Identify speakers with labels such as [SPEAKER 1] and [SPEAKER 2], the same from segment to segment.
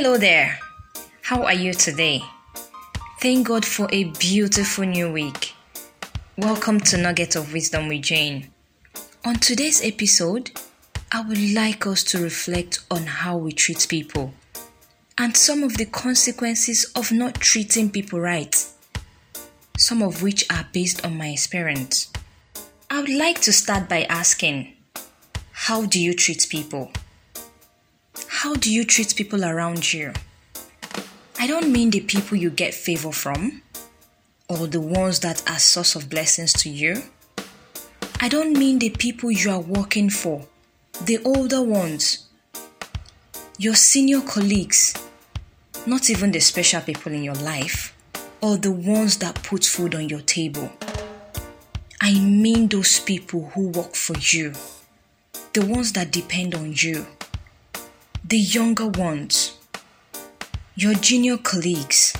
[SPEAKER 1] Hello there. How are you today? Thank God for a beautiful new week. Welcome to Nugget of Wisdom with Jane. On today's episode, I would like us to reflect on how we treat people and some of the consequences of not treating people right, some of which are based on my experience. I would like to start by asking How do you treat people? How do you treat people around you? I don't mean the people you get favor from or the ones that are source of blessings to you. I don't mean the people you are working for, the older ones, your senior colleagues, not even the special people in your life, or the ones that put food on your table. I mean those people who work for you, the ones that depend on you, the younger ones, your junior colleagues,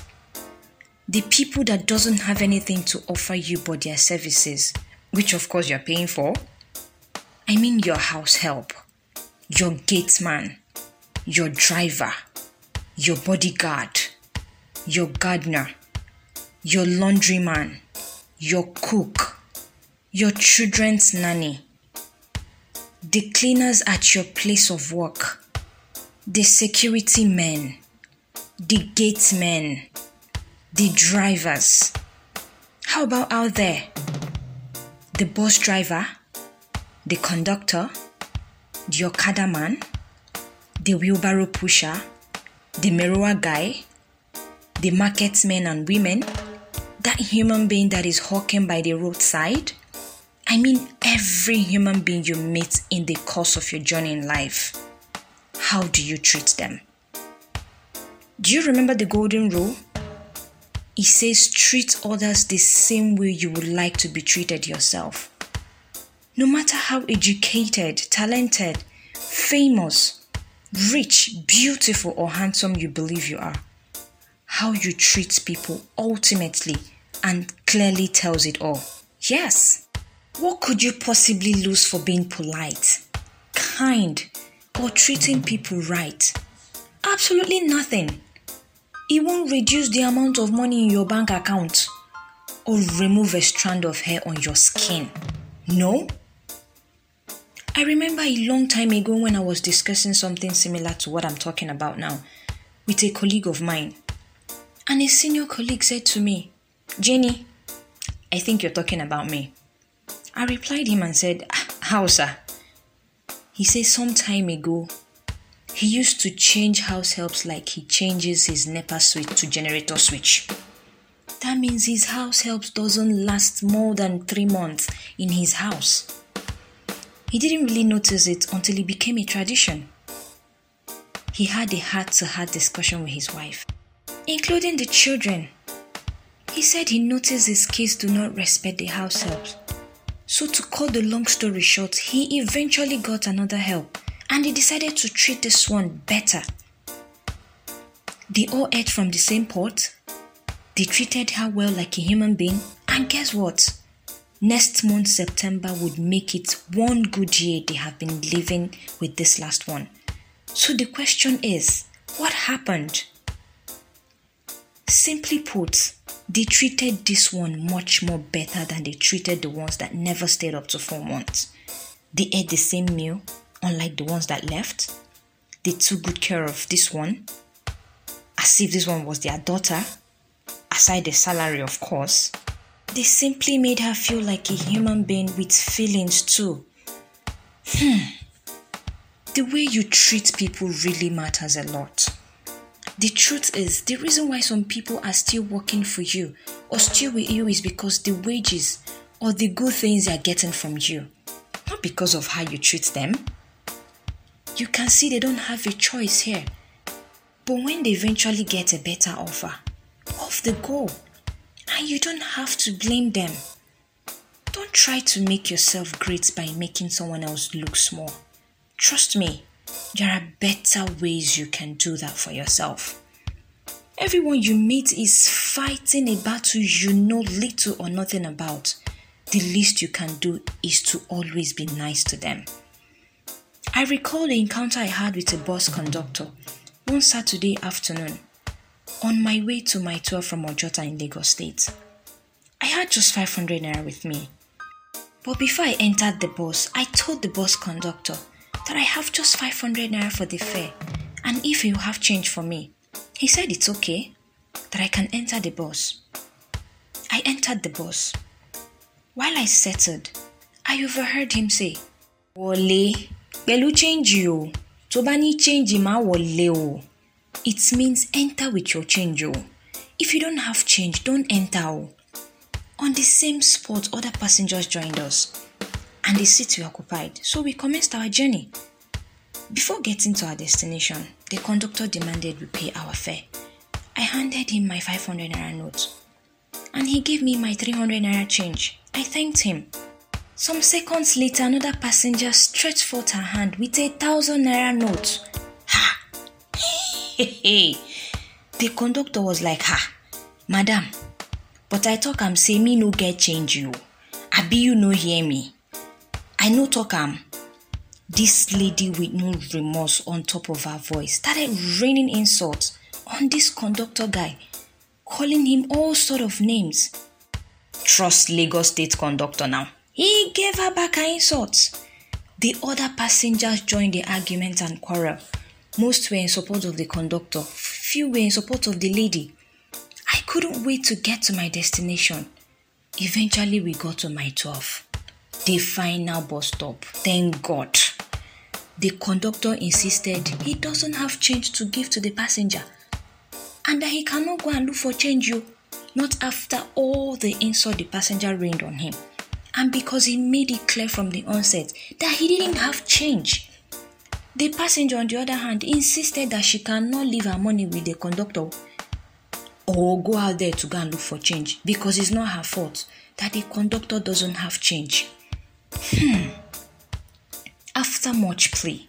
[SPEAKER 1] the people that doesn't have anything to offer you but their services, which of course you're paying for. I mean your house help, your gateman, your driver, your bodyguard, your gardener, your laundryman, your cook, your children's nanny, the cleaners at your place of work, the security men, the gate men, the drivers. How about out there? The bus driver, the conductor, the Okada man, the wheelbarrow pusher, the Marwa guy, the market men and women, that human being that is hawking by the roadside. I mean, every human being you meet in the course of your journey in life. How do you treat them? Do you remember the golden rule? It says treat others the same way you would like to be treated yourself. No matter how educated, talented, famous, rich, beautiful, or handsome you believe you are, how you treat people ultimately and clearly tells it all. Yes. What could you possibly lose for being polite, kind, or treating people right? Absolutely nothing. It won't reduce the amount of money in your bank account or remove a strand of hair on your skin. No? I remember a long time ago when I was discussing something similar to what I'm talking about now with a colleague of mine. And a senior colleague said to me, Jenny, I think you're talking about me. I replied him and said, ah, How, sir? He says Some time ago, he used to change house helps like he changes his NEPA switch to generator switch. That means his house helps doesn't last more than three months in his house. He didn't really notice it until it became a tradition. He had a heart to heart discussion with his wife, including the children. He said he noticed his kids do not respect the house helps. So, to cut the long story short, he eventually got another help and he decided to treat this one better. They all ate from the same pot, they treated her well like a human being, and guess what? Next month, September, would make it one good year they have been living with this last one. So the question is what happened? Simply put, they treated this one much more better than they treated the ones that never stayed up to four months. They ate the same meal, unlike the ones that left. They took good care of this one, as if this one was their daughter, aside the salary, of course. They simply made her feel like a human being with feelings too. Hmm. The way you treat people really matters a lot. The truth is, the reason why some people are still working for you or still with you is because the wages or the good things they are getting from you, not because of how you treat them. You can see they don't have a choice here. But when they eventually get a better offer, off they go. And you don't have to blame them. Don't try to make yourself great by making someone else look small. Trust me, there are better ways you can do that for yourself. Everyone you meet is fighting a battle you know little or nothing about. The least you can do is to always be nice to them. I recall the encounter I had with a bus conductor one Saturday afternoon on my way to my tour from Ojota in Lagos State. I had just 500 naira with me. But before I entered the bus, I told the bus conductor that I have just 500 naira for the fare and if you have change for me. He said it's okay, that I can enter the bus. I entered the bus. While I settled, I overheard him say, Wole, pẹ̀lú change bá ní change má wọlé o. It means enter with your change o. If you don't have change, don't enter o. On the same spot, other passengers joined us, and the seats were occupied, so we commenced our journey. Before getting to our destination, the conductor demanded we pay our fare. I handed him my 500 naira note, and he gave me my 300 naira change. I thanked him. Some seconds later, another passenger stretched forth her hand with a thousand naira note. Ha! Hey, The conductor was like, Ha! Madam, but I talk am say me no get change you. Abi you no hear me. I no talk am. This lady with no remorse on top of her voice started raining insults on this conductor guy, calling him all sort of names. Trust Lagos State conductor now. He gave her back her insults. The other passengers joined the argument and quarrel. Most were in support of the conductor, few were in support of the lady. I couldn't wait to get to my destination. Eventually, we got to Mile 12, the final bus stop. Thank God. The conductor insisted he doesn't have change to give to the passenger and that he cannot go and look for change you, not after all the insult the passenger rained on him, and because he made it clear from the onset that he didn't have change. The passenger, on the other hand, insisted that she cannot leave her money with the conductor or go out there to go and look for change because it's not her fault that the conductor doesn't have change. Hmm. After much plea,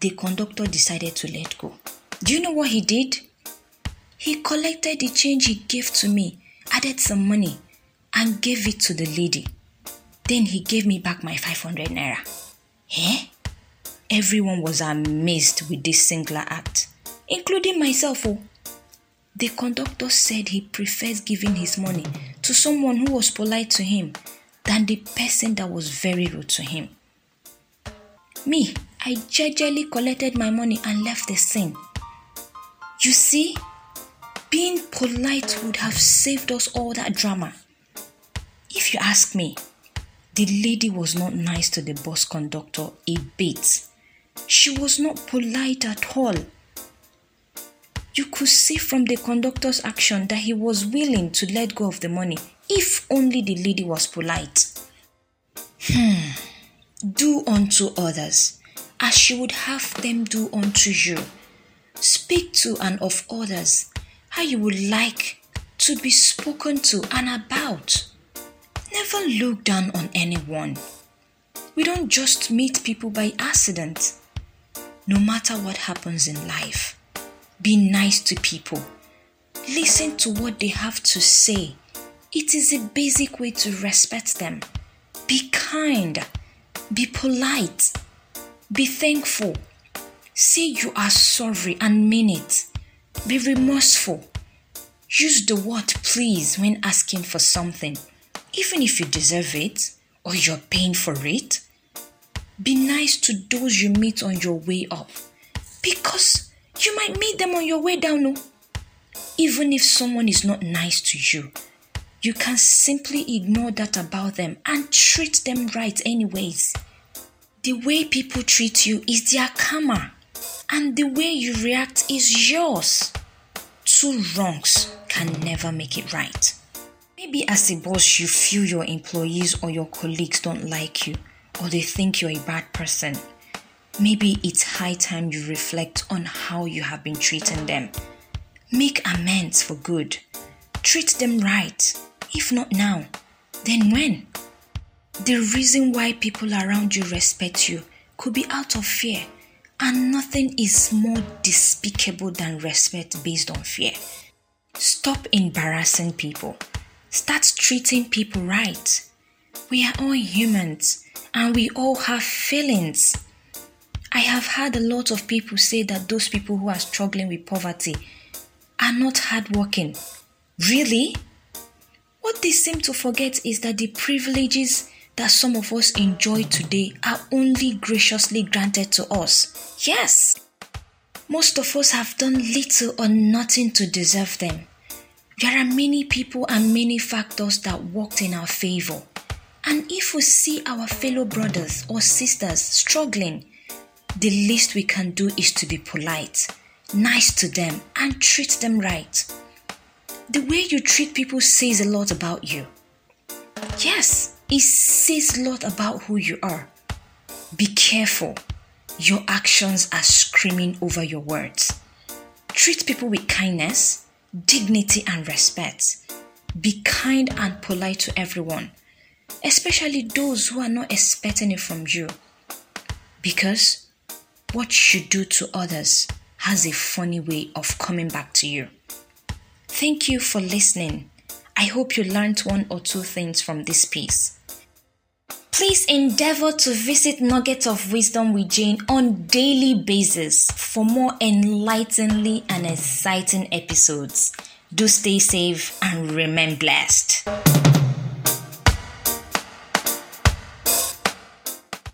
[SPEAKER 1] the conductor decided to let go. Do you know what he did? He collected the change he gave to me, added some money, and gave it to the lady. Then he gave me back my 500 naira. Eh? Everyone was amazed with this singular act, including myself. Oh. The conductor said he prefers giving his money to someone who was polite to him than the person that was very rude to him. Me, I gingerly collected my money and left the scene. You see, being polite would have saved us all that drama. If you ask me, the lady was not nice to the bus conductor a bit. She was not polite at all. You could see from the conductor's action that he was willing to let go of the money if only the lady was polite. Hmm. Do unto others as you would have them do unto you. Speak to and of others how you would like to be spoken to and about. Never look down on anyone. We don't just meet people by accident. No matter what happens in life, be nice to people. Listen to what they have to say. It is a basic way to respect them. Be kind. Be polite. Be thankful. Say you are sorry and mean it. Be remorseful. Use the word please when asking for something, even if you deserve it or you're paying for it. Be nice to those you meet on your way up because you might meet them on your way down. Even if someone is not nice to you, you can simply ignore that about them and treat them right, anyways. The way people treat you is their karma and the way you react is yours. Two wrongs can never make it right. Maybe as a boss, you feel your employees or your colleagues don't like you or they think you're a bad person. Maybe it's high time you reflect on how you have been treating them. Make amends for good. Treat them right. If not now, then when? The reason why people around you respect you could be out of fear and nothing is more despicable than respect based on fear. Stop embarrassing people. Start treating people right. We are all humans and we all have feelings. I have heard a lot of people say that those people who are struggling with poverty are not hardworking. Really? What they seem to forget is that the privileges that some of us enjoy today are only graciously granted to us. Yes, most of us have done little or nothing to deserve them. There are many people and many factors that worked in our favor. And if we see our fellow brothers or sisters struggling, the least we can do is to be polite, nice to them, and treat them right. The way you treat people says a lot about you. Yes, it says a lot about who you are. Be careful. Your actions are screaming over your words. Treat people with kindness, dignity, and respect. Be kind and polite to everyone, especially those who are not expecting it from you. Because what you do to others has a funny way of coming back to you. Thank you for listening. I hope you learned one or two things from this piece. Please endeavor to visit Nuggets of Wisdom with Jane on daily basis for more enlighteningly and exciting episodes. Do stay safe and remain blessed.